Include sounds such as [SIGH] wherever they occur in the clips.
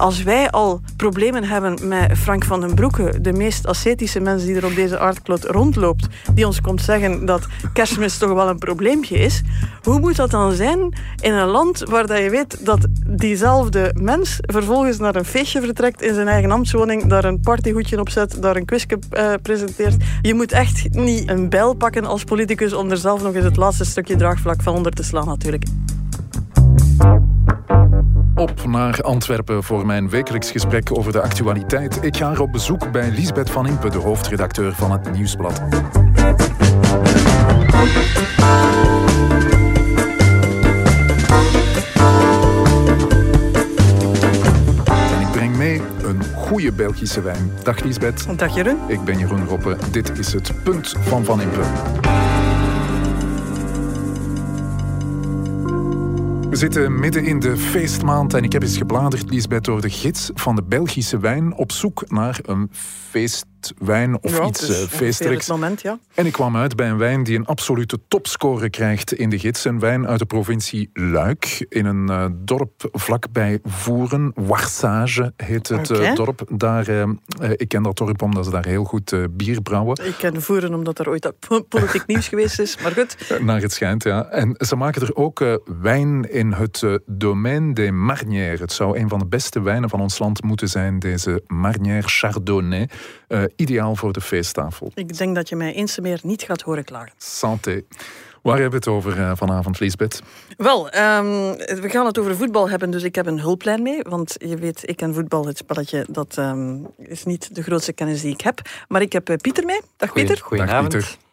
Als wij al problemen hebben met Frank van den Broeke, de meest ascetische mens die er op deze aardklot rondloopt, die ons komt zeggen dat kerstmis toch wel een probleempje is, hoe moet dat dan zijn in een land waar dat je weet dat diezelfde mens vervolgens naar een feestje vertrekt in zijn eigen ambtswoning, daar een partyhoedje op zet, daar een quizje uh, presenteert. Je moet echt niet een bijl pakken als politicus om er zelf nog eens het laatste stukje draagvlak van onder te slaan natuurlijk. Op naar Antwerpen voor mijn wekelijks gesprek over de actualiteit. Ik ga op bezoek bij Lisbeth van Impe, de hoofdredacteur van het Nieuwsblad. En ik breng mee een goede Belgische wijn. Dag Lisbeth. Dag Jeroen. Ik ben Jeroen Roppe. Dit is het punt van Van Impe. We zitten midden in de feestmaand en ik heb eens gebladerd, Lisbeth, door de gids van de Belgische wijn op zoek naar een feest wijn of iets feestelijks. Moment, ja. En ik kwam uit bij een wijn die een absolute topscore krijgt in de gids. Een wijn uit de provincie Luik, in een uh, dorp vlakbij Voeren. Warsage heet het okay. uh, dorp. Daar, ik ken dat dorp omdat ze daar heel goed bier brouwen. Ik ken Voeren omdat er ooit politiek nieuws geweest is, maar goed. [LAUGHS] Naar het schijnt, ja. En ze maken er ook wijn in het Domaine des Marnières. Het zou een van de beste wijnen van ons land moeten zijn, deze Marnière Chardonnay ideaal voor de feesttafel. Ik denk dat je mij eens meer niet gaat horen klagen. Santé. Waar hebben we het over uh, vanavond, Lisbeth? Wel, um, we gaan het over voetbal hebben, dus ik heb een hulplijn mee. Want je weet, ik en voetbal, het spelletje, dat um, is niet de grootste kennis die ik heb. Maar ik heb uh, Pieter mee. Dag Pieter. Goedenavond. Dag, Pieter.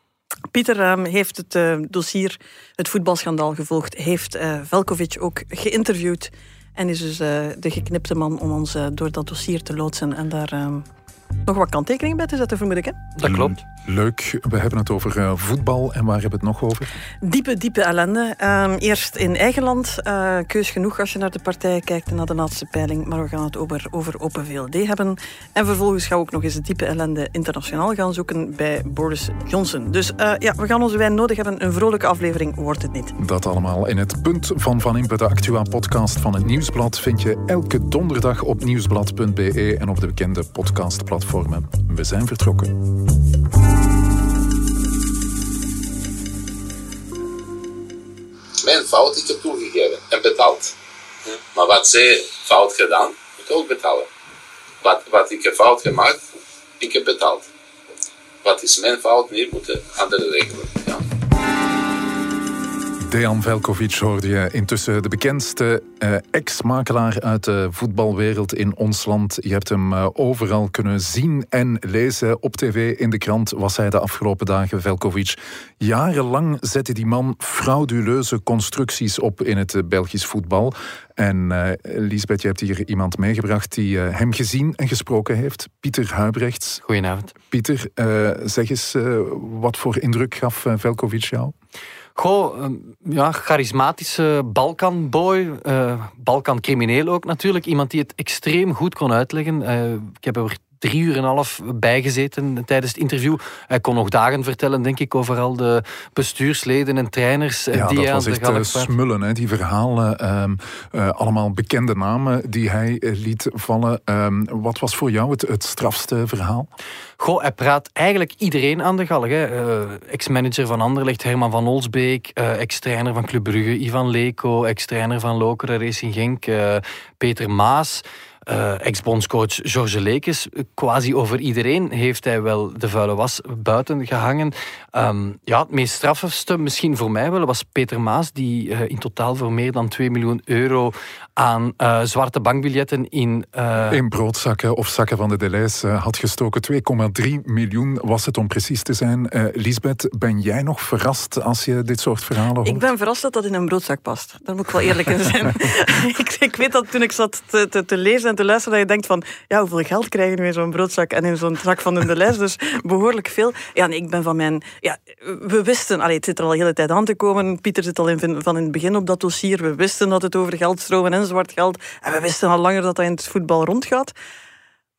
Pieter um, heeft het uh, dossier, het voetbalschandaal gevolgd. Heeft Velkovic ook geïnterviewd. En is dus de geknipte man om ons door dat dossier te loodsen. En daar nog wat kanttekeningen bij te zetten, vermoed ik. Hè? Dat klopt. Leuk. We hebben het over uh, voetbal. En waar hebben we het nog over? Diepe, diepe ellende. Uh, eerst in eigen land. Uh, keus genoeg als je naar de partijen kijkt en naar de laatste peiling. Maar we gaan het over, over Open VLD hebben. En vervolgens gaan we ook nog eens de diepe ellende internationaal gaan zoeken bij Boris Johnson. Dus ja, we gaan onze wijn nodig hebben. Een vrolijke aflevering wordt het niet. Dat allemaal in het punt van Van Impe, de Actua-podcast van het Nieuwsblad, vind je elke donderdag op nieuwsblad.be en op de bekende podcastplatformen. We zijn vertrokken. Mijn fout, ik heb toegegeven en betaald. Ja. Maar wat zij fout gedaan, moet ook betalen. Wat, wat ik heb fout gemaakt, ik heb betaald. Wat is mijn fout? Nee, moeten andere regelen. Ja. Dejan Velkovic hoorde je intussen de bekendste uh, ex-makelaar uit de voetbalwereld in ons land. Je hebt hem uh, overal kunnen zien en lezen. Op tv, in de krant was hij de afgelopen dagen, Velkovic. Jarenlang zette die man frauduleuze constructies op in het uh, Belgisch voetbal. En Lisbeth, je hebt hier iemand meegebracht die hem gezien en gesproken heeft. Pieter Huibrechts. Goedenavond. Pieter, zeg eens, wat voor indruk gaf Velkovic jou? Goh, ja, charismatische Balkanboy. Uh, Balkan-crimineel ook natuurlijk. Iemand die het extreem goed kon uitleggen. Uh, ik heb er drie uur en een half bijgezeten tijdens het interview. Hij kon nog dagen vertellen, denk ik, over al de bestuursleden en trainers ja, die dat hij was aan de echt uh, smullen, hè, die verhalen. Um, uh, allemaal bekende namen die hij liet vallen. Um, wat was voor jou het, het strafste verhaal? Goh, hij praat eigenlijk iedereen aan de galg. Ex-manager van Anderlecht, Herman van Olsbeek. Ex-trainer van Club Brugge, Ivan Leko. Ex-trainer van Lokeren Racing Genk, Peter Maas. Uh, Ex-bondscoach George Lekes, quasi over iedereen heeft hij wel de vuile was buiten gehangen. Um, ja, het meest strafste misschien voor mij wel was Peter Maas, die uh, in totaal voor meer dan 2 miljoen euro aan uh, zwarte bankbiljetten in... in broodzakken of zakken van de Deleis had gestoken. 2,3 miljoen was het om precies te zijn. Lisbeth, ben jij nog verrast als je dit soort verhalen hoort? Ik ben verrast dat dat in een broodzak past. Daar moet ik wel eerlijk in zijn. [LAUGHS] [LAUGHS] ik, ik, weet dat toen ik zat te, te, te lezen te luisteren dat je denkt van, ja, hoeveel geld krijg je nu in zo'n broodzak en in zo'n zak van de les? Dus behoorlijk veel. Ja, nee, ik ben van mijn... Ja, we wisten, allee, het zit er al de hele tijd aan te komen. Pieter zit al in, van in het begin op dat dossier. We wisten dat het over geldstromen en zwart geld. En we wisten al langer dat dat in het voetbal rondgaat.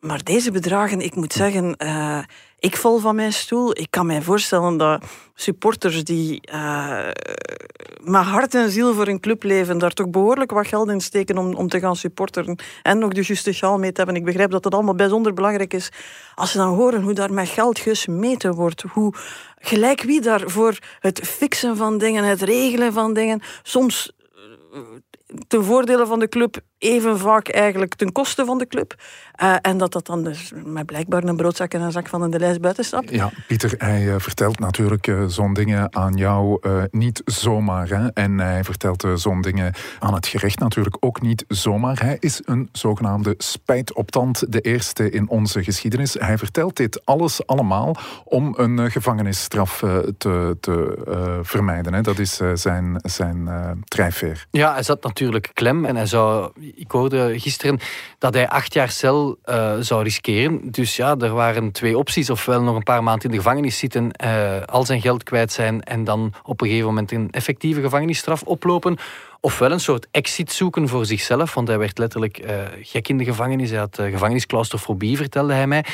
maar deze bedragen, ik moet zeggen, uh, ik val van mijn stoel. Ik kan mij voorstellen dat supporters die uh, met hart en ziel voor een club leven, daar toch behoorlijk wat geld in steken om, om te gaan supporteren en nog de juiste schaal mee te hebben. Ik begrijp dat dat allemaal bijzonder belangrijk is. Als ze dan horen hoe daar met geld gesmeten wordt, hoe gelijk wie daar voor het fixen van dingen, het regelen van dingen, soms ten voordele van de club, even vaak eigenlijk ten koste van de club. Uh, en dat dat dan dus met blijkbaar een broodzak en een zak van de lijst buiten stapt. Ja, Pieter, hij uh, vertelt natuurlijk uh, zo'n dingen aan jou niet zomaar. Hè? En hij vertelt zo'n dingen aan het gerecht natuurlijk ook niet zomaar. Hij is een zogenaamde spijtoptand, de eerste in onze geschiedenis. Hij vertelt dit alles allemaal om een gevangenisstraf te, te vermijden. Hè? Dat is zijn, zijn drijfveer. Ja, hij zat natuurlijk klem en hij zou, ik hoorde gisteren dat hij acht jaar cel uh, zou riskeren. Dus ja, er waren twee opties. Ofwel nog een paar maanden in de gevangenis zitten, uh, al zijn geld kwijt zijn en dan op een gegeven moment een effectieve gevangenisstraf oplopen. Ofwel een soort exit zoeken voor zichzelf, want hij werd letterlijk uh, gek in de gevangenis. Hij had gevangenisclaustrofobie, vertelde hij mij.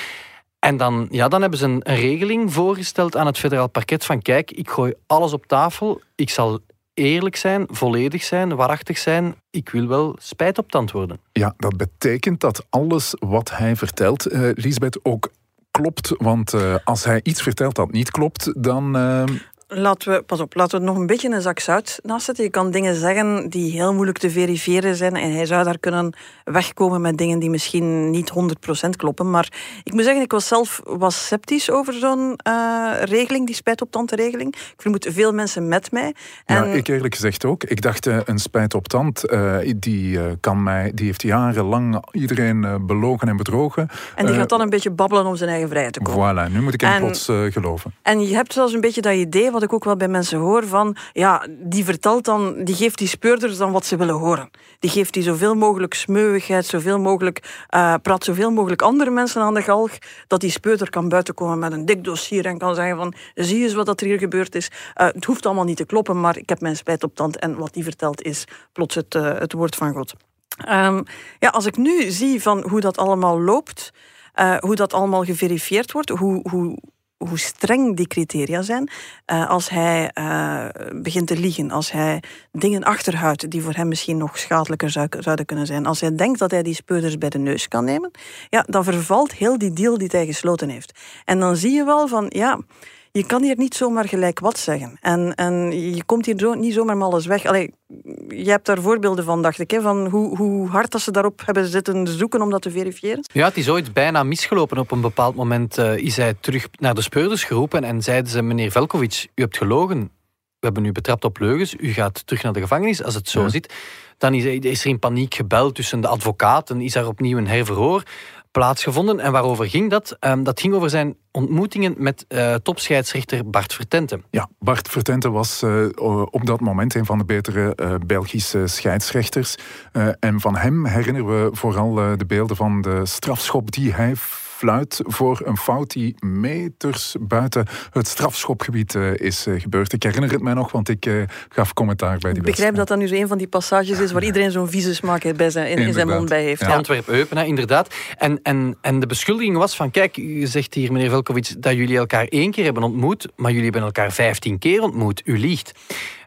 En dan, ja, dan hebben ze een, een regeling voorgesteld aan het federaal parket van kijk, ik gooi alles op tafel, ik zal eerlijk zijn, volledig zijn, waarachtig zijn. Ik wil wel spijt op tand worden. Ja, dat betekent dat alles wat hij vertelt, uh, Lisbeth, ook klopt. Want uh, als hij iets vertelt dat niet klopt, dan. Uh laten we, pas op, laten we nog een beetje een zak zout naast zetten. Je kan dingen zeggen die heel moeilijk te verifiëren zijn en hij zou daar kunnen wegkomen met dingen die misschien niet 100% kloppen. Maar ik moet zeggen, ik was zelf was sceptisch over zo'n uh, regeling, die spijt op regeling. Ik vermoed veel mensen met mij. En... Ja, ik eerlijk gezegd ook. Ik dacht, uh, een spijt op tand, uh, die, kan mij, die heeft jarenlang iedereen belogen en bedrogen. En die gaat dan een beetje babbelen om zijn eigen vrijheid te komen. Voilà, nu moet ik hem plots geloven. En je hebt zelfs een beetje dat idee, wat ik ook wel bij mensen hoor, van ja, die vertelt dan, die geeft die speurders dan wat ze willen horen. Die geeft die zoveel mogelijk smeuigheid, zoveel mogelijk, uh, praat zoveel mogelijk andere mensen aan de galg, dat die speurder kan buitenkomen met een dik dossier en kan zeggen van, zie eens wat er hier gebeurd is. Uh, het hoeft allemaal niet te kloppen, maar ik heb mijn spijt op tand en wat die vertelt is plots het, uh, het woord van God. Um, ja, als ik nu zie van hoe dat allemaal loopt, hoe dat allemaal geverifieerd wordt, hoe, hoe hoe streng die criteria zijn. Uh, als hij uh, begint te liegen, als hij dingen achterhoudt die voor hem misschien nog schadelijker zou, zouden kunnen zijn, als hij denkt dat hij die speurders bij de neus kan nemen, ja, dan vervalt heel die deal die hij gesloten heeft. En dan zie je wel van, ja, je kan hier niet zomaar gelijk wat zeggen. En, en je komt hier zo, niet zomaar maar alles weg. Allee, je hebt daar voorbeelden van, dacht ik, hè, van hoe, hoe hard dat ze daarop hebben zitten zoeken om dat te verifiëren. Ja, het is ooit bijna misgelopen. Op een bepaald moment uh, is hij terug naar de speurders geroepen en zeiden ze, meneer Velkovic, u hebt gelogen. We hebben u betrapt op leugens. U gaat terug naar de gevangenis als het zo zit. Dan is, is er in paniek gebeld tussen de advocaten. Is er opnieuw een herverhoor plaatsgevonden. En waarover ging dat? Um, dat ging over zijn ontmoetingen met uh, topscheidsrechter Bart Vertente. Ja, Bart Vertente was uh, op dat moment een van de betere uh, Belgische scheidsrechters. en van hem herinneren we vooral de beelden van de strafschop die hij fluit voor een fout die meters buiten het strafschopgebied uh, is uh, gebeurd. Ik herinner het mij nog, want ik uh, gaf commentaar bij die Ik begrijp dat dat nu zo een van die passages is waar iedereen zo'n vieze smaak bij zijn, in, in, zijn mond bij heeft. Ja. Antwerp-Eupen, inderdaad. En, en, en de beschuldiging was van, kijk, u zegt hier, meneer Velkovic, dat jullie elkaar één keer hebben ontmoet, maar jullie hebben elkaar vijftien keer ontmoet. U liegt.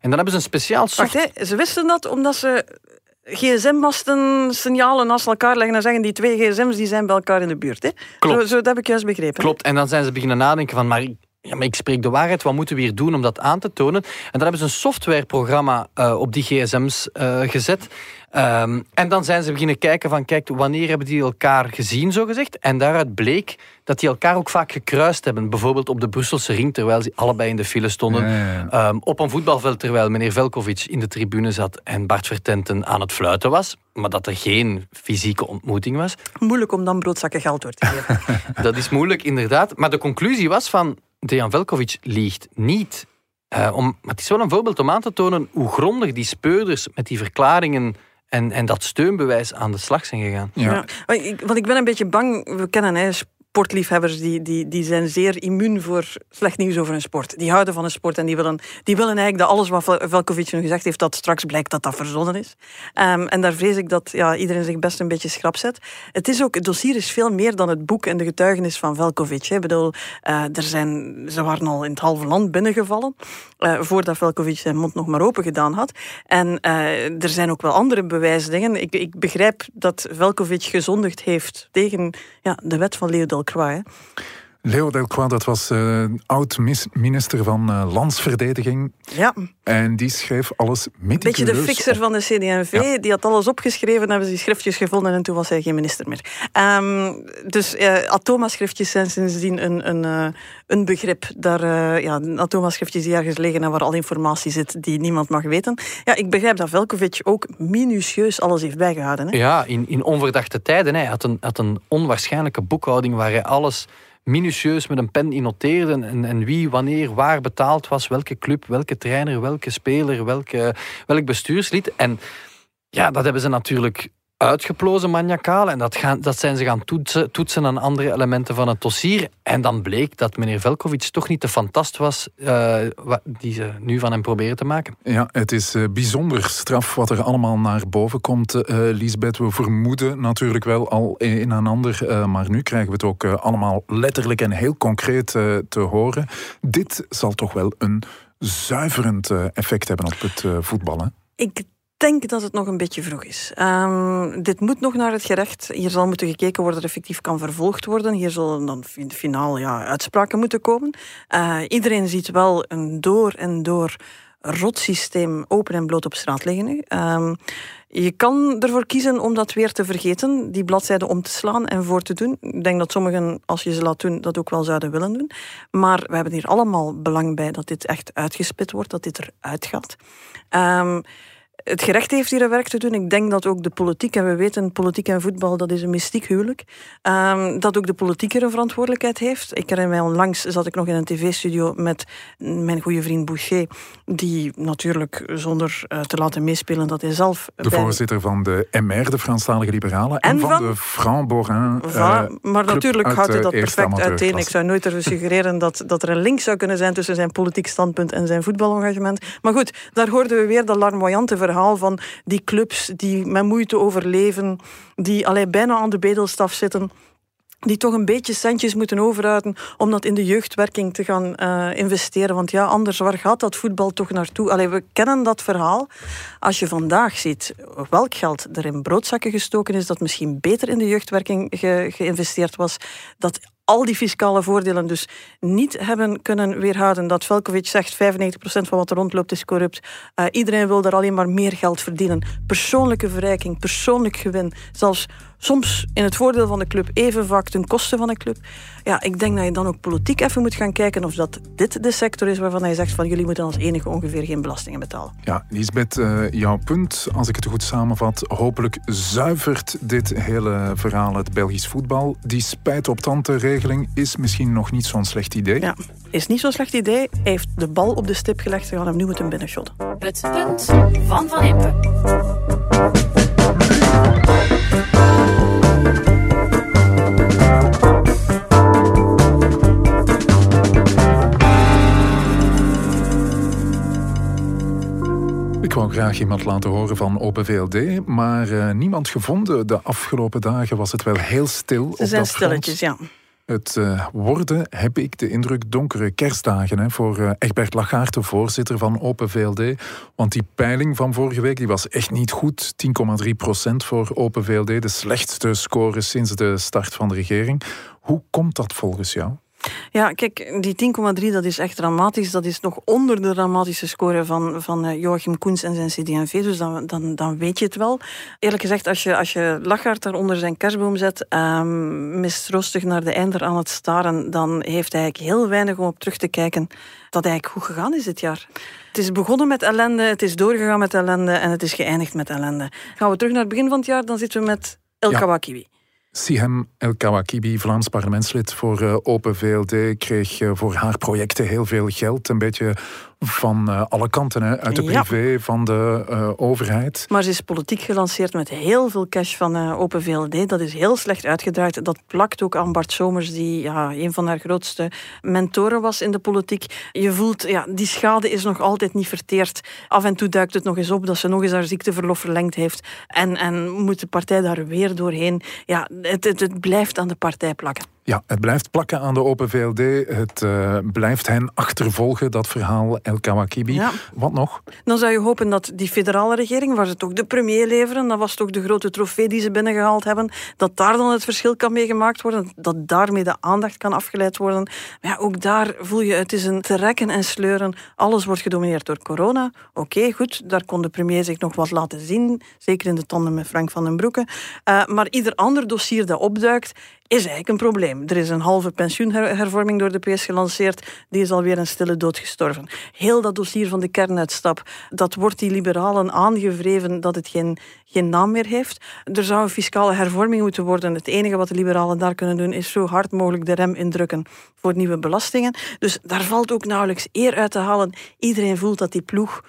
En dan hebben ze een speciaal. Wacht, hè, ze wisten dat omdat ze gsm-masten signalen naast elkaar leggen en zeggen die twee gsm's die zijn bij elkaar in de buurt. Hè? Klopt. Zo, zo, dat heb ik juist begrepen. Klopt. En dan zijn ze beginnen nadenken van, maar ja, maar ik spreek de waarheid, wat moeten we hier doen om dat aan te tonen? En dan hebben ze een softwareprogramma uh, op die gsm's uh, gezet. Um, en dan zijn ze beginnen kijken van, kijk, wanneer hebben die elkaar gezien, zo gezegd? En daaruit bleek dat die elkaar ook vaak gekruist hebben. Bijvoorbeeld op de Brusselse ring, terwijl ze allebei in de file stonden. Ja, ja. Um, op een voetbalveld, terwijl meneer Velkovic in de tribune zat en Bart Vertenten aan het fluiten was. Maar dat er geen fysieke ontmoeting was. Moeilijk om dan broodzakken geld door te geven. [LAUGHS] dat is moeilijk, inderdaad. Maar de conclusie was van, Dejan Velkovic liegt niet. Uh, om, maar het is wel een voorbeeld om aan te tonen hoe grondig die speurders met die verklaringen en, en dat steunbewijs aan de slag zijn gegaan. Ja. ja. Want ik ben een beetje bang, we kennen hè, sportliefhebbers die, die, die zijn zeer immuun voor slecht nieuws over een sport. Die houden van een sport en die willen, die willen eigenlijk dat alles wat Velkovic nu gezegd heeft, dat straks blijkt dat dat verzonnen is. Ehm, en daar vrees ik dat ja, iedereen zich best een beetje schrap zet. Het, is ook, het dossier is veel meer dan het boek en de getuigenis van Velkovic. Ik bedoel, uh, er zijn, ze waren al in het halve land binnengevallen, uh, voordat Velkovic zijn mond nog maar open gedaan had. En uh, er zijn ook wel andere bewijsdingen. Ik, ik begrijp dat Velkovic gezondigd heeft tegen ja, de wet van Leo Delacroix Leo Delcroix, dat was uh, oud-minister van uh, Landsverdediging. Ja. En die schreef alles meticuleus Beetje de fixer van de CD&V. Die had alles opgeschreven, hebben ze die schriftjes gevonden en toen was hij geen minister meer. Um, dus uh, Atoma-schriftjes zijn sindsdien een, een, een begrip. Daar, ja, Atoma-schriftjes die ergens liggen en waar al informatie zit die niemand mag weten. Ja, ik begrijp dat Velkovic ook minutieus alles heeft bijgehouden. Hè? Ja, in, in onverdachte tijden. Hij had een, had een onwaarschijnlijke boekhouding waar hij alles minutieus met een pen in noteerde en, en wie, wanneer, waar betaald was, welke club, welke trainer, welke speler, welke, welk bestuurslid. En ja, dat hebben ze natuurlijk uitgeplozen maniacaal. En dat, gaan, dat zijn ze gaan toetsen, toetsen aan andere elementen van het dossier. En dan bleek dat meneer Velkovic toch niet de fantast was uh, die ze nu van hem proberen te maken. Ja, het is uh, bijzonder straf wat er allemaal naar boven komt, uh, Lisbeth. We vermoeden natuurlijk wel al een en ander, maar nu krijgen we het ook allemaal letterlijk en heel concreet te horen. Dit zal toch wel een zuiverend effect hebben op het voetballen. Ik denk dat het nog een beetje vroeg is. Um, dit moet nog naar het gerecht. Hier zal moeten gekeken worden of effectief kan vervolgd worden. Hier zullen dan finaal ja, uitspraken moeten komen. Uh, iedereen ziet wel een door en door rot systeem open en bloot op straat liggen nu. Um, je kan ervoor kiezen om dat weer te vergeten, die bladzijde om te slaan en voor te doen. Ik denk dat sommigen, als je ze laat doen, dat ook wel zouden willen doen. Maar we hebben hier allemaal belang bij dat dit echt uitgespit wordt, dat dit eruit gaat. Um, het gerecht heeft hier een werk te doen. Ik denk dat ook de politiek, en we weten, politiek en voetbal, dat is een mystiek huwelijk. Um, dat ook de politiek er een verantwoordelijkheid heeft. Ik herinner mij onlangs, zat ik nog in een tv-studio met mijn goede vriend Boucher, die natuurlijk, zonder uh, te laten meespelen, dat hij zelf... De bij... voorzitter van de MR, de Franstalige Liberalen, en, en van, van, de Franc Borin uh, Maar natuurlijk houdt hij dat perfect uiteen. Ik zou nooit ervoor suggereren dat, dat er een link zou kunnen zijn tussen zijn politiek standpunt en zijn voetbalengagement. Maar goed, daar hoorden we weer dat larmoyante verhaal van die clubs die met moeite overleven, die allee, bijna aan de bedelstaf zitten die toch een beetje centjes moeten overhouden om dat in de jeugdwerking te gaan uh, investeren. Want ja, anders, waar gaat dat voetbal toch naartoe? Allee, we kennen dat verhaal. Als je vandaag ziet welk geld er in broodzakken gestoken is, dat misschien beter in de jeugdwerking ge geïnvesteerd was, dat al die fiscale voordelen dus niet hebben kunnen weerhouden. Dat Velkovic zegt 95% van wat er rondloopt is corrupt. Uh, iedereen wil daar alleen maar meer geld verdienen. Persoonlijke verrijking, persoonlijk gewin. Zelfs soms in het voordeel van de club, even vaak ten koste van de club. Ja, ik denk dat je dan ook politiek even moet gaan kijken of dat dit de sector is waarvan hij zegt van jullie moeten als enige ongeveer geen belastingen betalen. Ja, Lisbeth, uh, jouw punt, als ik het goed samenvat, hopelijk zuivert dit hele verhaal het Belgisch voetbal. Die spijt op tante regeling is misschien nog niet zo'n slecht idee. Ja, is niet zo'n slecht idee. Hij heeft de bal op de stip gelegd, ze gaan hem nu moeten binnenshotten. Het punt van Van Impe. Ik wou graag iemand laten horen van Open VLD, maar uh, niemand gevonden. De afgelopen dagen was het wel heel stil. Ze zijn stilletjes, ja. Het uh, worden, heb ik de indruk, donkere kerstdagen hè, voor uh, Egbert Lachaert, voorzitter van Open VLD. Want die peiling van vorige week die was echt niet goed. 10,3 procent voor Open VLD, de slechtste score sinds de start van de regering. Hoe komt dat volgens jou? Ja, kijk, die 10,3 dat is echt dramatisch. Dat is nog onder de dramatische score van, van eh, Joachim Koens en zijn CD&V. Dus dan, dan, dan weet je het wel. Eerlijk gezegd, als je, als je Lachart daar onder zijn kerstboom zet, um, mistroostig naar de einder aan het staren, dan heeft hij eigenlijk heel weinig om op terug te kijken dat eigenlijk goed gegaan is dit jaar. Het is begonnen met ellende, het is doorgegaan met ellende en het is geëindigd met ellende. Gaan we terug naar het begin van het jaar, dan zitten we met El ja. Sihem El Kawakibi, Vlaams parlementslid voor uh, Open VLD, kreeg uh, voor haar projecten heel veel geld. Een beetje Van uh, alle kanten, hè? uit de Ja. privé, van de uh, overheid. Maar ze is politiek gelanceerd met heel veel cash van uh, Open VLD. Dat is heel slecht uitgedraaid. Dat plakt ook aan Bart Somers, die ja, een van haar grootste mentoren was in de politiek. Je voelt, ja, die schade is nog altijd niet verteerd. Af en toe duikt het nog eens op dat ze nog eens haar ziekteverlof verlengd heeft. En, en moet de partij daar weer doorheen. Ja, het, het, het blijft aan de partij plakken. Ja, het blijft plakken aan de Open VLD. Het uh, blijft hen achtervolgen, dat verhaal El Kawakibi. Ja. Wat nog? Dan zou je hopen dat die federale regering, waar ze toch de premier leveren, dat was toch de grote trofee die ze binnengehaald hebben, dat daar dan het verschil kan mee gemaakt worden, dat daarmee de aandacht kan afgeleid worden. Maar ja, ook daar voel je, het is een trekken en sleuren. Alles wordt gedomineerd door corona. Oké, okay, goed, daar kon de premier zich nog wat laten zien, zeker in de tanden met Frank van den Broeke. Uh, maar ieder ander dossier dat opduikt, is eigenlijk een probleem. Er is een halve pensioenhervorming door de PS gelanceerd. Die is alweer een stille dood gestorven. Heel dat dossier van de kernuitstap, dat wordt die liberalen aangevreven dat het geen, geen naam meer heeft. Er zou een fiscale hervorming moeten worden. Het enige wat de liberalen daar kunnen doen, is zo hard mogelijk de rem indrukken voor nieuwe belastingen. Dus daar valt ook nauwelijks eer uit te halen. Iedereen voelt dat die ploeg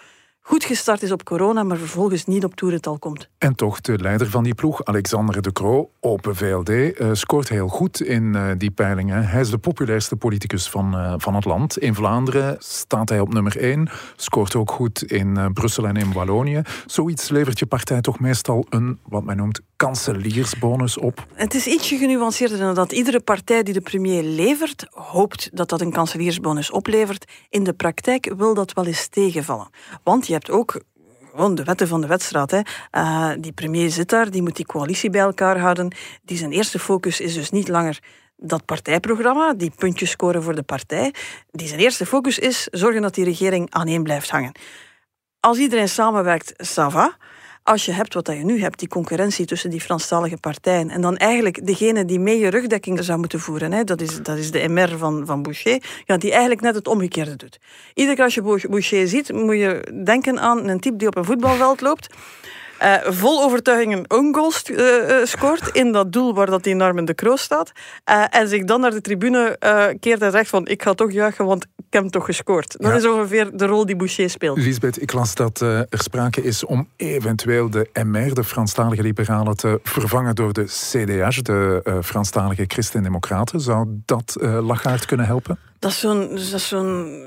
goed gestart is op corona, maar vervolgens niet op toerental komt. En toch, de leider van die ploeg, Alexander De Croo, Open VLD, uh, scoort heel goed in uh, die peilingen. Hij is de populairste politicus van, uh, van het land. In Vlaanderen staat hij op nummer 1, scoort ook goed in Brussel en in Wallonië. Zoiets levert je partij toch meestal een, wat men noemt, kanseliersbonus op? Het is ietsje genuanceerder dan dat. Iedere partij die de premier levert, hoopt dat dat een kanseliersbonus oplevert. In de praktijk wil dat wel eens tegenvallen. Want je hebt ook gewoon de wetten van de wedstrijd. Hè. Uh, die premier zit daar, die moet die coalitie bij elkaar houden. Die zijn eerste focus is dus niet langer dat partijprogramma, die puntjes scoren voor de partij. Die zijn eerste focus is zorgen dat die regering aan één blijft hangen. Als iedereen samenwerkt, ça va als je hebt wat je nu hebt, die concurrentie tussen die Franstalige partijen, en dan eigenlijk degene die mee je rugdekking zou moeten voeren, hè, dat, is, dat is de MR van, van Boucher, ja, die eigenlijk net het omgekeerde doet. Iedere keer als je Boucher ziet, moet je denken aan een type die op een voetbalveld loopt, uh, vol overtuiging een own goal uh, scoort in dat doel waar dat die Norman de Croo staat. Uh, en zich dan naar de tribune keert en zegt van ik ga toch juichen, want ik heb hem toch gescoord. Dat ja. is ongeveer de rol die Boucher speelt. Lisbeth, ik las dat er sprake is om eventueel de MR, de Franstalige Liberalen, te vervangen door de CDH, de Franstalige Christen-Democraten. Zou dat Lachaert kunnen helpen? Dat is zo'n zo'n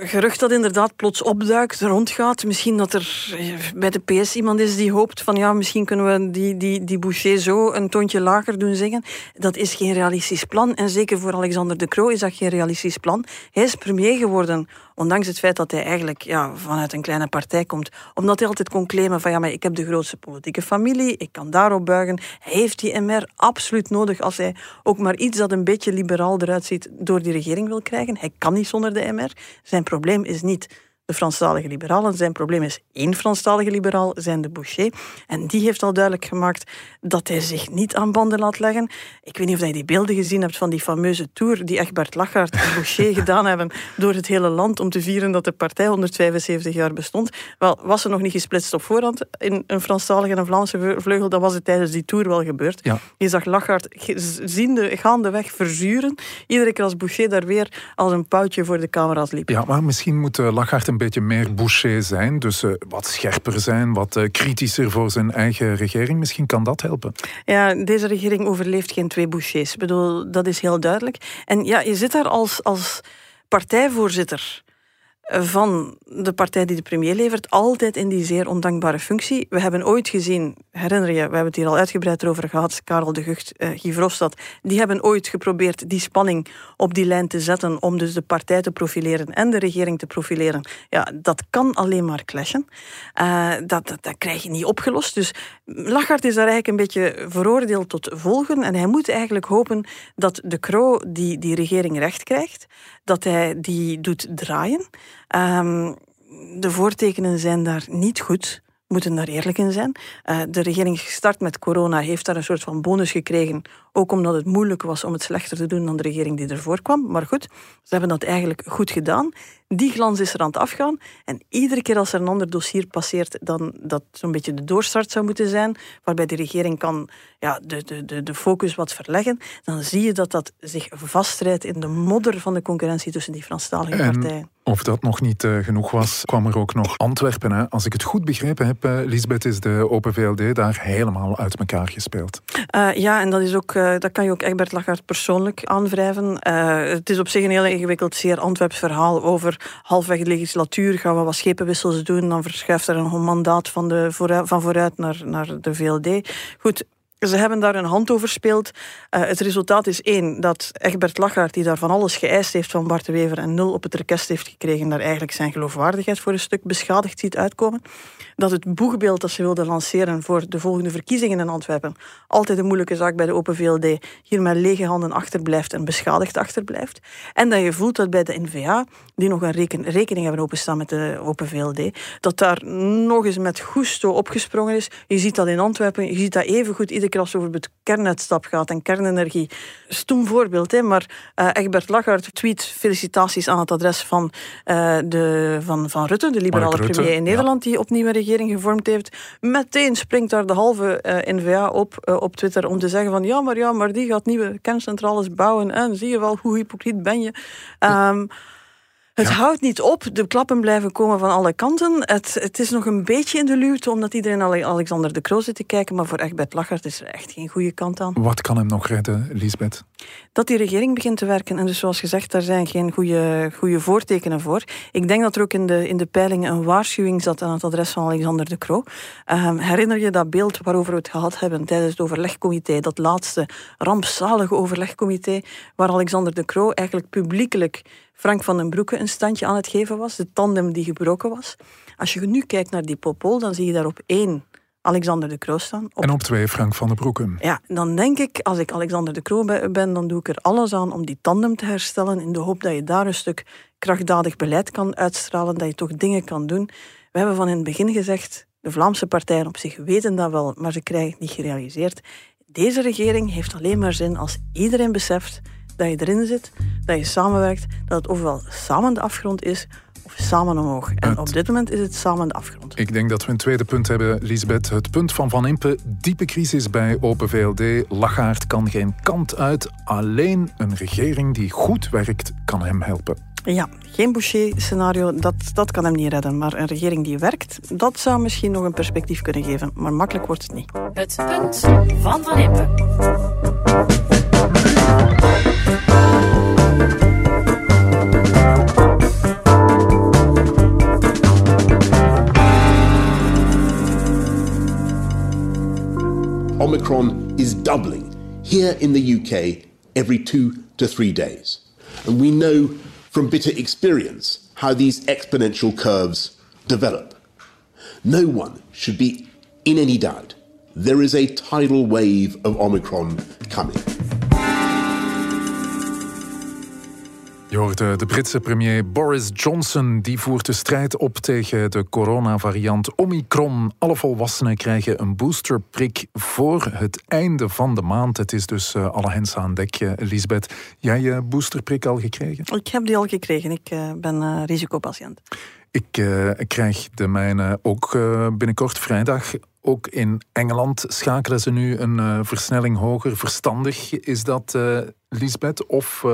gerucht dat inderdaad plots opduikt, rondgaat. Misschien dat er bij de PS iemand is die hoopt van ja, misschien kunnen we die, die, die Boucher zo een toontje lager doen zingen. Dat is geen realistisch plan. En zeker voor Alexander de Croo is dat geen realistisch plan. Hij is premier geworden, ondanks het feit dat hij eigenlijk ja, vanuit een kleine partij komt. Omdat hij altijd kon claimen van ja, maar ik heb de grootste politieke familie, ik kan daarop buigen. Hij heeft die MR absoluut nodig als hij ook maar iets dat een beetje liberaal eruit ziet door die regering wil krijgen. Hij kan niet zonder de MR. Zijn probleem is niet de Franstalige liberalen. Zijn probleem is één Franstalige liberaal, zijn de Boucher. En die heeft al duidelijk gemaakt dat hij zich niet aan banden laat leggen. Ik weet niet of je die beelden gezien hebt van die fameuze tour die Egbert Lachaert en Boucher [LAUGHS] gedaan hebben door het hele land om te vieren dat de partij 175 jaar bestond. Wel, was ze nog niet gesplitst op voorhand in een Franstalige en een Vlaamse vleugel, dan was het tijdens die tour wel gebeurd. Ja. Je zag Lachaert ziende, gaandeweg verzuren. Iedere keer als Boucher daar weer als een puitje voor de camera's liep. Ja, maar misschien moet Lachaert een beetje meer Boucher zijn, dus uh, wat scherper zijn, wat uh, kritischer voor zijn eigen regering. Misschien kan dat helpen. Ja, deze regering overleeft geen twee Bouchers. Ik bedoel, dat is heel duidelijk. En ja, je zit daar als, als partijvoorzitter van de partij die de premier levert, altijd in die zeer ondankbare functie. We hebben ooit gezien, herinner je, we hebben het hier al uitgebreid over gehad, Karel de Gucht, uh, Guy Verhofstadt, die hebben ooit geprobeerd die spanning op die lijn te zetten om dus de partij te profileren en de regering te profileren. Ja, dat kan alleen maar clashen. Uh, dat, dat, dat krijg je niet opgelost. Dus Lachart is daar eigenlijk een beetje veroordeeld tot volgen en hij moet eigenlijk hopen dat de Croo die, die regering recht krijgt, dat hij die doet draaien. Um, de voortekenen zijn daar niet goed. Moeten daar eerlijk in zijn. Uh, de regering gestart met corona heeft daar een soort van bonus gekregen. Ook omdat het moeilijk was om het slechter te doen dan de regering die ervoor kwam. Maar goed, ze hebben dat eigenlijk goed gedaan. Die glans is er aan het afgaan. En iedere keer als er een ander dossier passeert, dan dat zo'n beetje de doorstart zou moeten zijn, waarbij de regering kan ja, de, de, de, de focus wat verleggen, dan zie je dat dat zich vastrijdt in de modder van de concurrentie tussen die Franstalige partijen. Of dat nog niet uh, genoeg was, kwam er ook nog Antwerpen. Hè? Als ik het goed begrepen heb, uh, Lisbeth, is de Open VLD daar helemaal uit elkaar gespeeld. Uh, ja, en dat, is ook, dat kan je ook Egbert Lachart persoonlijk aanwrijven. het is op zich een heel ingewikkeld, zeer Antwerps verhaal over halfweg de legislatuur gaan we wat schepenwissels doen, dan verschuift er een mandaat van, de vooruit, van vooruit naar, naar de VLD. Goed, ze hebben daar een hand over gespeeld. Uh, het resultaat is één, dat Egbert Lachaert, die daar van alles geëist heeft van Bart de Wever en nul op het rekest heeft gekregen, daar eigenlijk zijn geloofwaardigheid voor een stuk beschadigd ziet uitkomen. Dat het boegbeeld dat ze wilden lanceren voor de volgende verkiezingen in Antwerpen, altijd een moeilijke zaak bij de Open VLD, hier met lege handen achterblijft en beschadigd achterblijft. En dat je voelt dat bij de NVA, die nog een reken, rekening hebben openstaan met de Open VLD, dat daar nog eens met gusto opgesprongen is. Je ziet dat in Antwerpen, je ziet dat even goed iedere keer als het over het kernuitstap gaat en kernenergie. Stoem voorbeeld, hè, maar uh, Egbert Lachart tweet felicitaties aan het adres van, uh, de, van, van Rutte, de liberale premier in Nederland, die opnieuw een regering gevormd heeft. Meteen springt daar de halve eh, NVA op op Twitter om te zeggen van ja, maar ja, maar die gaat nieuwe kerncentrales bouwen en zie je wel hoe hypocriet ben je. Um, het houdt niet op. De klappen blijven komen van alle kanten. Het, het is nog een beetje in de luwte, omdat iedereen Alexander de Croo zit te kijken. Maar voor Egbert Lachart is er echt geen goede kant aan. Wat kan hem nog redden, Lisbeth? Dat die regering begint te werken. En dus zoals gezegd, daar zijn geen goede, goede voortekenen voor. Ik denk dat er ook in de, in de peilingen een waarschuwing zat aan het adres van Alexander de Croo. Um, herinner je dat beeld waarover we het gehad hebben tijdens het overlegcomité, dat laatste rampzalige overlegcomité, waar Alexander de Croo eigenlijk publiekelijk Frank van den Broeke een standje aan het geven was, de tandem die gebroken was. Als je nu kijkt naar die popol, dan zie je daar op één Alexander de Croo staan. En op twee Frank van den Broeke. Ja, dan denk ik, als ik Alexander de Croo ben, dan doe ik er alles aan om die tandem te herstellen, in de hoop dat je daar een stuk krachtdadig beleid kan uitstralen, dat je toch dingen kan doen. We hebben van in het begin gezegd, de Vlaamse partijen op zich weten dat wel, maar ze krijgen het niet gerealiseerd. Deze regering heeft alleen maar zin als iedereen beseft dat je erin zit, dat je samenwerkt, dat het ofwel samen de afgrond is of samen omhoog. En op dit moment is het samen de afgrond. Ik denk dat we een tweede punt hebben, Lisbeth. Het punt van Van Impe, diepe crisis bij Open VLD. Lachaard kan geen kant uit. Alleen een regering die goed werkt kan hem helpen. Ja, geen Boucher-scenario, dat, dat kan hem niet redden. Maar een regering die werkt, dat zou misschien nog een perspectief kunnen geven. Maar makkelijk wordt het niet. Het punt van Van Impe. Omicron is doubling here in the UK every two to three days. And we know from bitter experience how these exponential curves develop. No one should be in any doubt. There is a tidal wave of Omicron coming. Je hoorde de Britse premier Boris Johnson. Die voert de strijd op tegen de coronavariant Omicron. Alle volwassenen krijgen een boosterprik voor het einde van de maand. Het is dus uh, alle hens aan dek. Uh, Lisbeth, jij je boosterprik al gekregen? Ik heb die al gekregen. Ik uh, ben risicopatiënt. Ik krijg de mijne ook binnenkort vrijdag. Ook in Engeland schakelen ze nu een versnelling hoger. Verstandig is dat, Lisbeth? Of...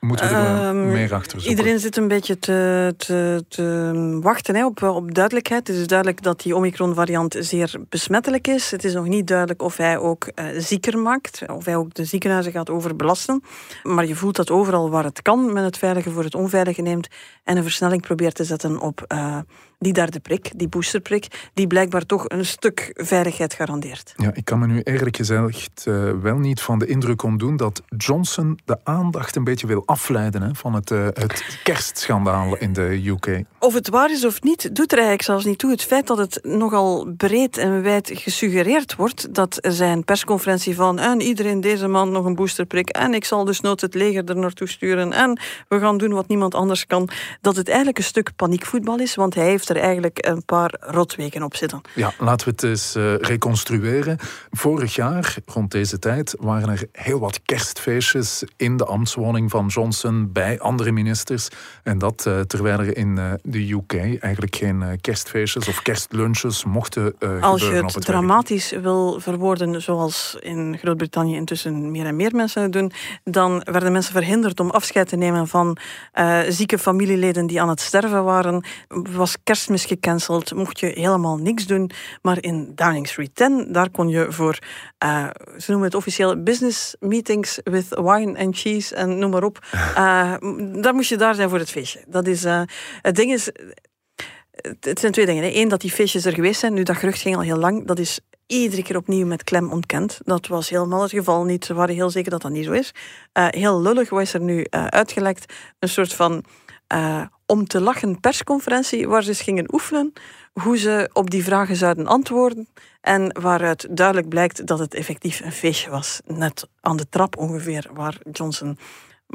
Moeten we er um, meer achter zoeken? Iedereen zit een beetje te, te, te wachten hè, op, op duidelijkheid. Het is duidelijk dat die Omicron-variant zeer besmettelijk is. Het is nog niet duidelijk of hij ook uh, zieker maakt, of hij ook de ziekenhuizen gaat overbelasten. Maar je voelt dat overal waar het kan, men het veilige voor het onveilige neemt en een versnelling probeert te zetten op uh, die derde prik, die boosterprik, die blijkbaar toch een stuk veiligheid garandeert. Ja, ik kan me nu eerlijk gezegd uh, wel niet van de indruk ontdoen dat Johnson de aandacht een beetje wil afleiden hè, van het, uh, het kerstschandaal in de UK. Of het waar is of niet, doet er eigenlijk zelfs niet toe. Het feit dat het nogal breed en wijd gesuggereerd wordt dat zijn persconferentie van en iedereen deze man nog een boosterprik en ik zal dus nooit het leger er naartoe sturen en we gaan doen wat niemand anders kan, dat het eigenlijk een stuk paniekvoetbal is, want hij heeft er eigenlijk een paar rotweken op zitten. Ja, laten we het eens uh, reconstrueren. Vorig jaar, rond deze tijd, waren er heel wat kerstfeestjes in de ambtswoning van Johnson bij andere ministers. En dat uh, terwijl er in uh, de UK eigenlijk geen kerstfeestjes of kerstlunches mochten Als je het, het dramatisch wil verwoorden, zoals in Groot-Brittannië intussen meer en meer mensen het doen, dan werden mensen verhinderd om afscheid te nemen van zieke familieleden die aan het sterven waren. Was kerstmis gecanceld, mocht je helemaal niks doen. Maar in Downing Street 10, daar kon je voor, uh, ze noemen het officieel business meetings with wine and cheese en noem maar op. Uh, [LAUGHS] daar moest je daar zijn voor het feestje. Dat is, uh, het ding is, het zijn twee dingen. Eén, dat die feestjes er geweest zijn. Nu, dat gerucht ging al heel lang. Dat is iedere keer opnieuw met klem ontkend. Dat was helemaal het geval niet. Ze waren heel zeker dat dat niet zo is. Uh, heel lullig was er nu uh, uitgelekt. Een soort van uh, om te lachen persconferentie waar ze eens gingen oefenen hoe ze op die vragen zouden antwoorden. En waaruit duidelijk blijkt dat het effectief een feestje was. Net aan de trap ongeveer waar Johnson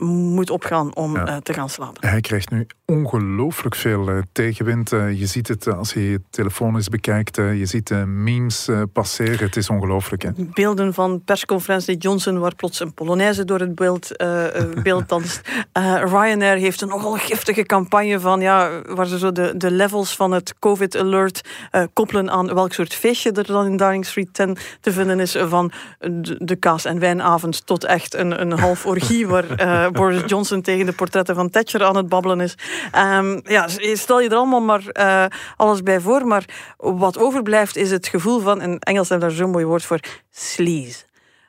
moet opgaan om ja. uh, te gaan slapen. Hij krijgt nu ongelooflijk veel uh, tegenwind. Uh, je ziet het als je je telefoon eens bekijkt. je ziet memes passeren. Het is ongelooflijk. Beelden van persconferentie Johnson waar plots een Polonaise door het beeld, beeld danst. [LAUGHS] Ryanair heeft een nogal giftige campagne van ja, waar ze zo de, de levels van het COVID alert koppelen aan welk soort feestje er dan in Downing Street 10 te vinden is. Van de, de kaas- en wijnavond tot echt een, een half orgie waar Boris Johnson tegen de portretten van Thatcher aan het babbelen is. Um, ja, stel je er allemaal maar uh, alles bij voor. Maar wat overblijft is het gevoel van, in Engels hebben daar zo'n mooi woord voor, sleaze.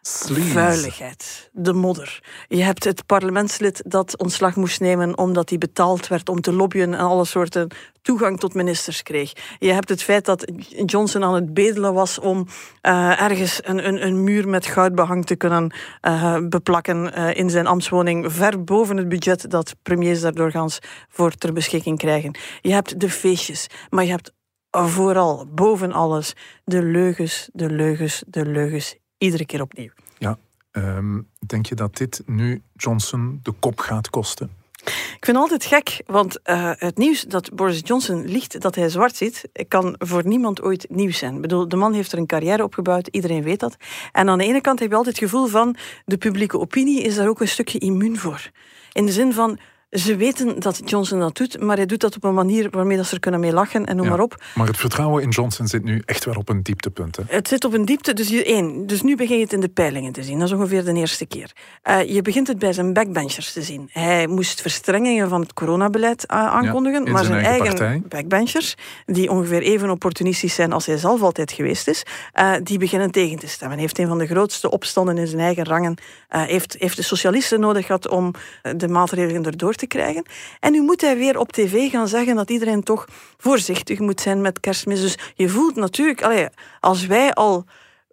Sleaze. Vuiligheid, de modder. Je hebt het parlementslid dat ontslag moest nemen omdat hij betaald werd om te lobbyen en alle soorten toegang tot ministers kreeg. Je hebt het feit dat Johnson aan het bedelen was om uh, ergens een, een, een, muur met goudbehang te kunnen uh, beplakken uh, in zijn ambtswoning, ver boven het budget dat premiers daar doorgaans voor ter beschikking krijgen. Je hebt de feestjes, maar je hebt vooral, boven alles, de leugens, de leugens, de leugens iedere keer opnieuw. Ja, um, denk je dat dit nu Johnson de kop gaat kosten? Ik vind het altijd gek, want uh, het nieuws dat Boris Johnson liegt dat hij zwart ziet, kan voor niemand ooit nieuws zijn. Ik bedoel, de man heeft er een carrière opgebouwd, iedereen weet dat. En aan de ene kant heb je altijd het gevoel van, de publieke opinie is daar ook een stukje immuun voor. In de zin van, ze weten dat Johnson dat doet, maar hij doet dat op een manier waarmee dat ze er kunnen mee lachen en noem ja, maar op. Maar het vertrouwen in Johnson zit nu echt wel op een dieptepunt. Hè? Het zit op een diepte, dus je, één. Dus nu begin je het in de peilingen te zien. Dat is ongeveer de eerste keer. Uh, je begint het bij zijn backbenchers te zien. Hij moest verstrengingen van het coronabeleid uh, aankondigen, ja, maar zijn, eigen, eigen backbenchers, die ongeveer even opportunistisch zijn als hij zelf altijd geweest is, uh, die beginnen tegen te stemmen. Hij heeft een van de grootste opstanden in zijn eigen rangen, heeft, heeft de socialisten nodig gehad om de maatregelen erdoor te krijgen. En nu moet hij weer op tv gaan zeggen dat iedereen toch voorzichtig moet zijn met kerstmis. Dus je voelt natuurlijk, allee, als wij al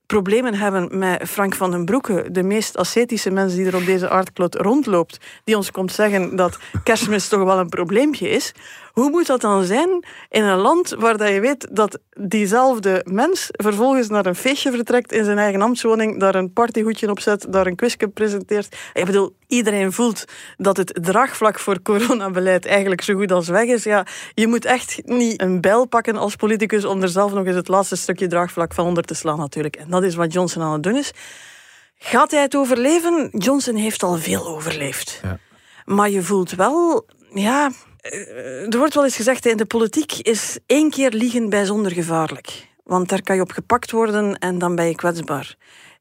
problemen hebben met Frank van den Broeke, de meest ascetische mens die er op deze aardklot rondloopt, die ons komt zeggen dat kerstmis toch wel een probleempje is. Hoe moet dat dan zijn in een land waar dat je weet dat diezelfde mens vervolgens naar een feestje vertrekt in zijn eigen ambtswoning, daar een partyhoedje op zet, daar een quizje presenteert? Ik bedoel, iedereen voelt dat het draagvlak voor coronabeleid eigenlijk zo goed als weg is. Ja, je moet echt niet een bijl pakken als politicus om er zelf nog eens het laatste stukje draagvlak van onder te slaan natuurlijk. En dat is wat Johnson aan het doen is. Gaat hij het overleven? Johnson heeft al veel overleefd. Ja. Maar je voelt wel, ja, er wordt wel eens gezegd, in de politiek is één keer liegen bijzonder gevaarlijk. Want daar kan je op gepakt worden en dan ben je kwetsbaar.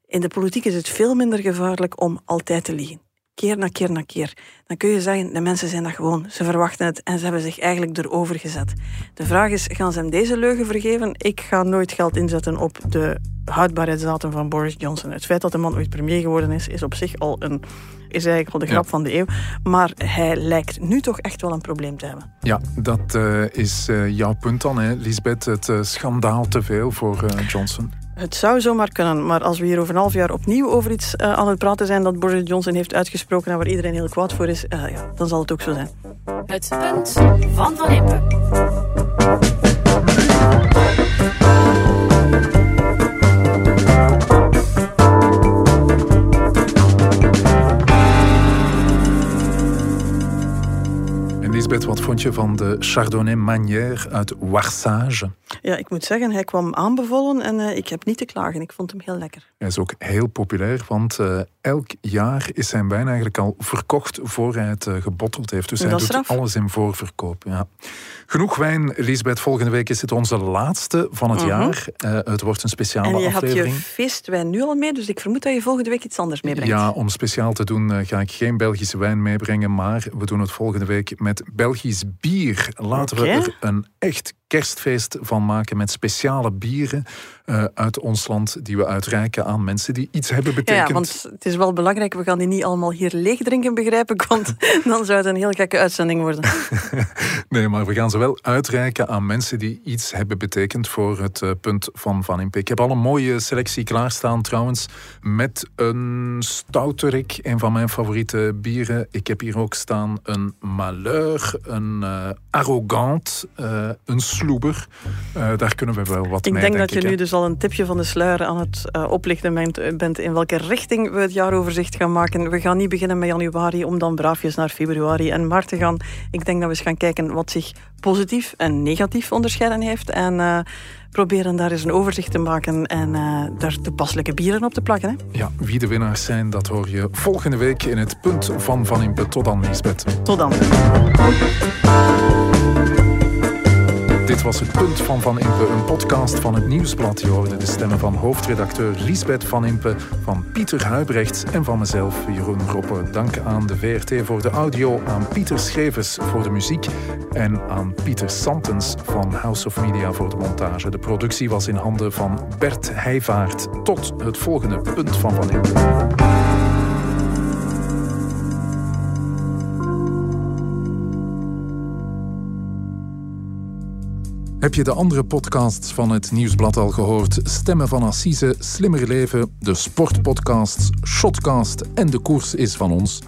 In de politiek is het veel minder gevaarlijk om altijd te liegen. Keer na keer na keer. Dan kun je zeggen, de mensen zijn dat gewoon. Ze verwachten het en ze hebben zich eigenlijk erover gezet. De vraag is, gaan ze hem deze leugen vergeven? Ik ga nooit geld inzetten op de houdbaarheidsdatum van Boris Johnson. Het feit dat de man ooit premier geworden is, is op zich al een is eigenlijk al de grap Ja. van de eeuw. Maar hij lijkt nu toch echt wel een probleem te hebben. Ja, dat eh, is eh, jouw punt dan, hè, Lisbeth. Het eh, schandaal te veel voor Johnson. Het zou zomaar kunnen, maar als we hier over een half jaar opnieuw over iets eh, aan het praten zijn dat Boris Johnson heeft uitgesproken en waar iedereen heel kwaad voor is, eh, ja, dan zal het ook zo zijn. Het punt van Van Impe. Lisbeth, wat vond je van de Chardonnay Manière uit Warsage? Ja, ik moet zeggen, hij kwam aanbevolen en uh, ik heb niet te klagen. Ik vond hem heel lekker. Hij is ook heel populair, want uh, elk jaar is zijn wijn eigenlijk al verkocht voor hij het uh, gebotteld heeft. Dus hij doet straf. alles in voorverkoop. Ja. Genoeg wijn, Lisbeth. Volgende week is het onze laatste van het -huh. jaar. het wordt een speciale aflevering. En je hebt je feestwijn nu al mee, dus ik vermoed dat je volgende week iets anders meebrengt. Ja, om speciaal te doen ga ik geen Belgische wijn meebrengen, maar we doen het volgende week met Belgisch bier. Laten okay. we er een echt kerstfeest van maken met speciale bieren uh, uit ons land die we uitreiken aan mensen die iets hebben betekend. Ja, want het is wel belangrijk, we gaan die niet allemaal hier leeg drinken, begrijp ik, want [LAUGHS] dan zou het een heel gekke uitzending worden. [LAUGHS] nee, maar we gaan ze wel uitreiken aan mensen die iets hebben betekend voor het uh, punt van Van Impe. Ik heb al een mooie selectie klaarstaan trouwens, met een stouterik, een van mijn favoriete bieren. Ik heb hier ook staan een Malheur, een uh, Arrogant, een Sloeber. daar kunnen we wel wat ik mee, denk denk dat je nu dus al een tipje van de sluier aan het uh, oplichten bent, bent in welke richting we het jaaroverzicht gaan maken. We gaan niet beginnen met januari om dan braafjes naar februari en maart te gaan. Ik denk dat we eens gaan kijken wat zich positief en negatief onderscheiden heeft. En uh, proberen daar eens een overzicht te maken en uh, daar toepasselijke bieren op te plakken. Hè? Ja, wie de winnaars zijn, dat hoor je volgende week in het punt van Van Impe. Tot dan, Lisbeth. Tot dan. Dit was het Punt van Van Impe, een podcast van het Nieuwsblad. Je hoorde de stemmen van hoofdredacteur Liesbeth Van Impe, van Pieter Huibrechts en van mezelf, Jeroen Roppe. Dank aan de VRT voor de audio, aan Pieter Schevers voor de muziek en aan Pieter Santens van House of Media voor de montage. De productie was in handen van Bert Heijvaart. Tot het volgende Punt van Van Impe. Heb je de andere podcasts van het Nieuwsblad al gehoord? Stemmen van Assise, Slimmer Leven, de sportpodcasts, Shotcast en De Koers is van ons.